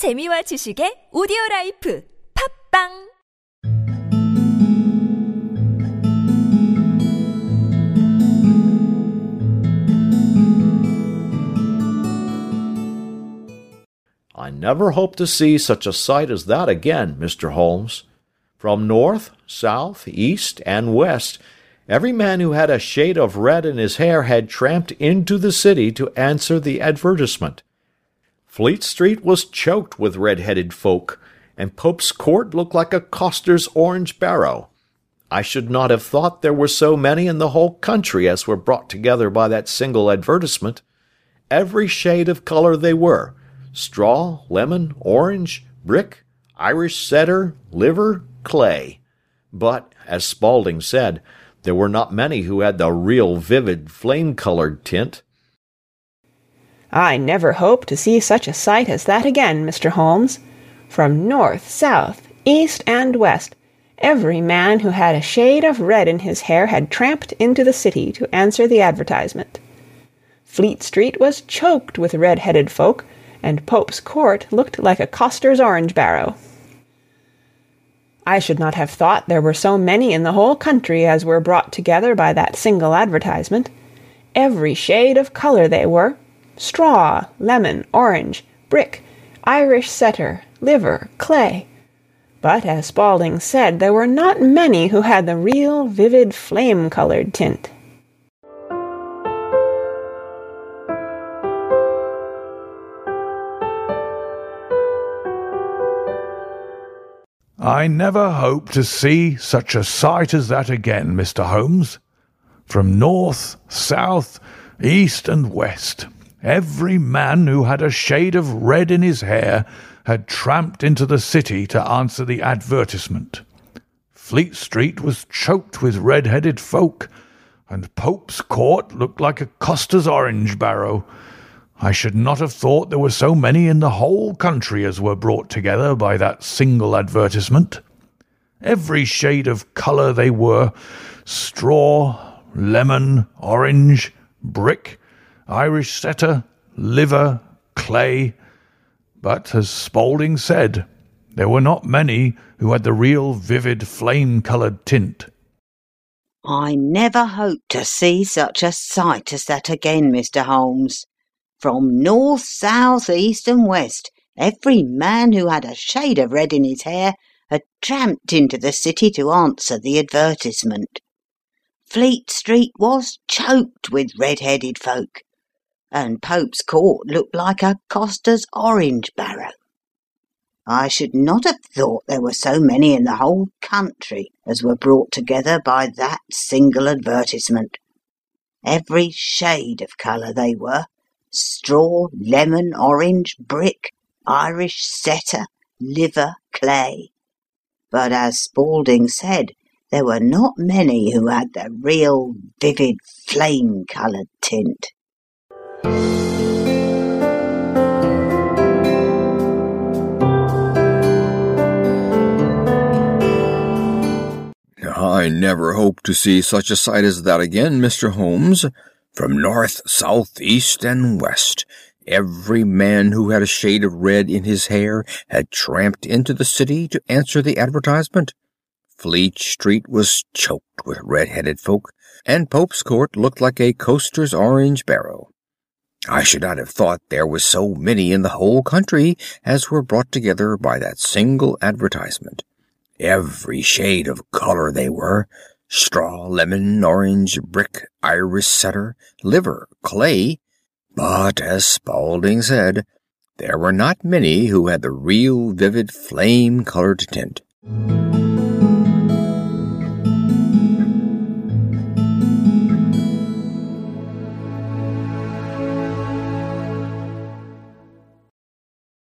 재미와 지식의 오디오 라이프 팝빵 I never hope to see such a sight as that again, Mr. Holmes. From north, south, east, and west, every man who had a shade of red in his hair had tramped into the city to answer the advertisement. Fleet Street was choked with red-headed folk, and Pope's Court looked like a coster's orange barrow. I should not have thought there were so many in the whole country as were brought together by that single advertisement. Every shade of colour they were, straw, lemon, orange, brick, Irish setter, liver, clay. But, as Spaulding said, there were not many who had the real vivid flame-coloured tint. I never hope to see such a sight as that again, Mr. Holmes. From north, south, east, and west, every man who had a shade of red in his hair had tramped into the city to answer the advertisement. Fleet Street was choked with red-headed folk, and Pope's Court looked like a coster's orange barrow. I should not have thought there were so many in the whole country as were brought together by that single advertisement. Every shade of colour they were, straw, lemon, orange, brick, Irish setter, liver, clay. But, as Spaulding said, there were not many who had the real vivid flame-coloured tint. I never hope to see such a sight as that again, Mr. Holmes. From north, south, east, and west, every man who had a shade of red in his hair had tramped into the city to answer the advertisement. Fleet Street was choked with red-headed folk, and Pope's Court looked like a coster's orange barrow. I should not have thought there were so many in the whole country as were brought together by that single advertisement. Every shade of colour they were straw, lemon, orange, brick, Irish setter, liver, clay. But, as Spaulding said, there were not many who had the real vivid flame-coloured tint. I never hope to see such a sight as that again, Mr. Holmes. From north, south, east, and west, every man who had a shade of red in his hair had tramped into the city to answer the advertisement. Fleet Street was choked with red-headed folk, and Pope's Court looked like a coster's orange barrow. I should not have thought there were so many in the whole country as were brought together by that single advertisement. Every shade of colour they were, straw, lemon, orange, brick, Irish setter, liver, clay. But as Spaulding said, there were not many who had the real vivid flame-coloured tint. I never hope to see such a sight as that again, Mr. Holmes. From north, south, east, and west, every man who had a shade of red in his hair had tramped into the city to answer the advertisement. Fleet Street was choked with red-headed folk, and Pope's Court looked like a coster's orange barrow. I should not have thought there were so many in the whole country as were brought together by that single advertisement. Every shade of colour they were, straw, lemon, orange, brick, Irish setter, liver, clay. But, as Spaulding said, there were not many who had the real vivid flame-coloured tint.